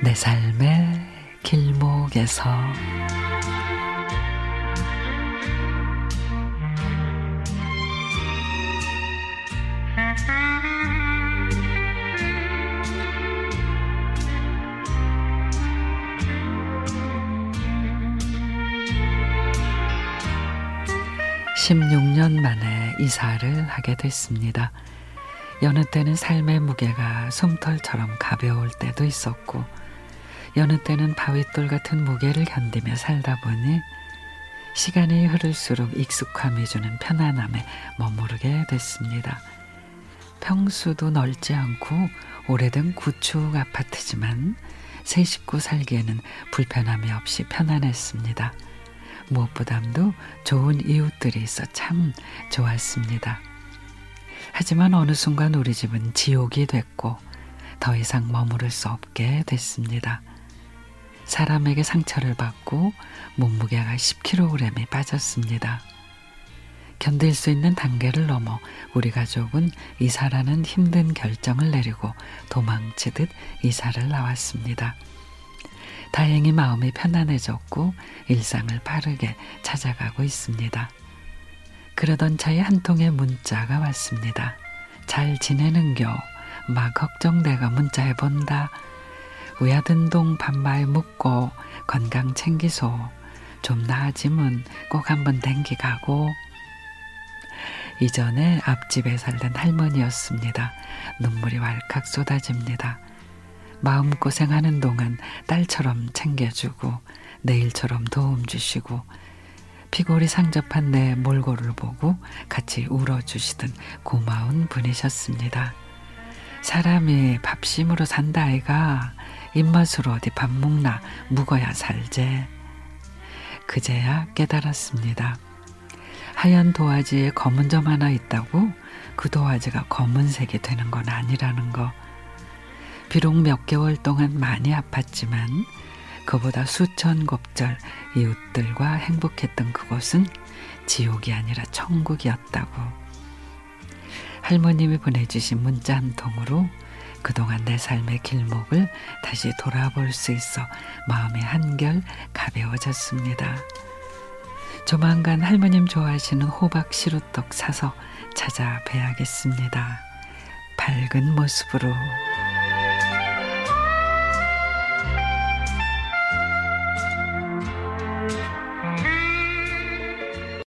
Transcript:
내 삶의 길목에서 (16년) 만에 이사를 하게 됐습니다. 여느 때는 삶의 무게가 솜털처럼 가벼울 때도 있었고 여느 때는 바윗돌 같은 무게를 견디며 살다 보니 시간이 흐를수록 익숙함이 주는 편안함에 머무르게 됐습니다. 평수도 넓지 않고 오래된 구축 아파트지만 세 식구 살기에는 불편함이 없이 편안했습니다. 무엇보다도 좋은 이웃들이 있어 참 좋았습니다. 하지만 어느 순간 우리 집은 지옥이 됐고 더 이상 머무를 수 없게 됐습니다. 사람에게 상처를 받고 몸무게가 10kg이 빠졌습니다. 견딜 수 있는 단계를 넘어 우리 가족은 이사라는 힘든 결정을 내리고 도망치듯 이사를 나왔습니다. 다행히 마음이 편안해졌고 일상을 빠르게 찾아가고 있습니다. 그러던 차에 한 통의 문자가 왔습니다. 잘 지내는겨? 막 걱정돼가 문자해 본다. 우야든동 반말 묻고 건강 챙기소. 좀 나아지면 꼭 한번 댕기 가고. 이전에 앞집에 살던 할머니였습니다. 눈물이 왈칵 쏟아집니다. 마음고생하는 동안 딸처럼 챙겨주고 내일처럼 도움 주시고 피골이 상접한 내 몰골을 보고 같이 울어주시던 고마운 분이셨습니다. 사람이 밥심으로 산다 아이가 입맛으로 어디 밥 먹나 묵어야 살제. 그제야 깨달았습니다. 하얀 도화지에 검은 점 하나 있다고 그 도화지가 검은색이 되는 건 아니라는 거. 비록 몇 개월 동안 많이 아팠지만 그보다 수천 곱절 이웃들과 행복했던 그곳은 지옥이 아니라 천국이었다고. 할머님이 보내주신 문자 한 통으로 그동안 내 삶의 길목을 다시 돌아볼 수 있어 마음이 한결 가벼워졌습니다. 조만간 할머님 좋아하시는 호박 시루떡 사서 찾아뵈야겠습니다. 밝은 모습으로.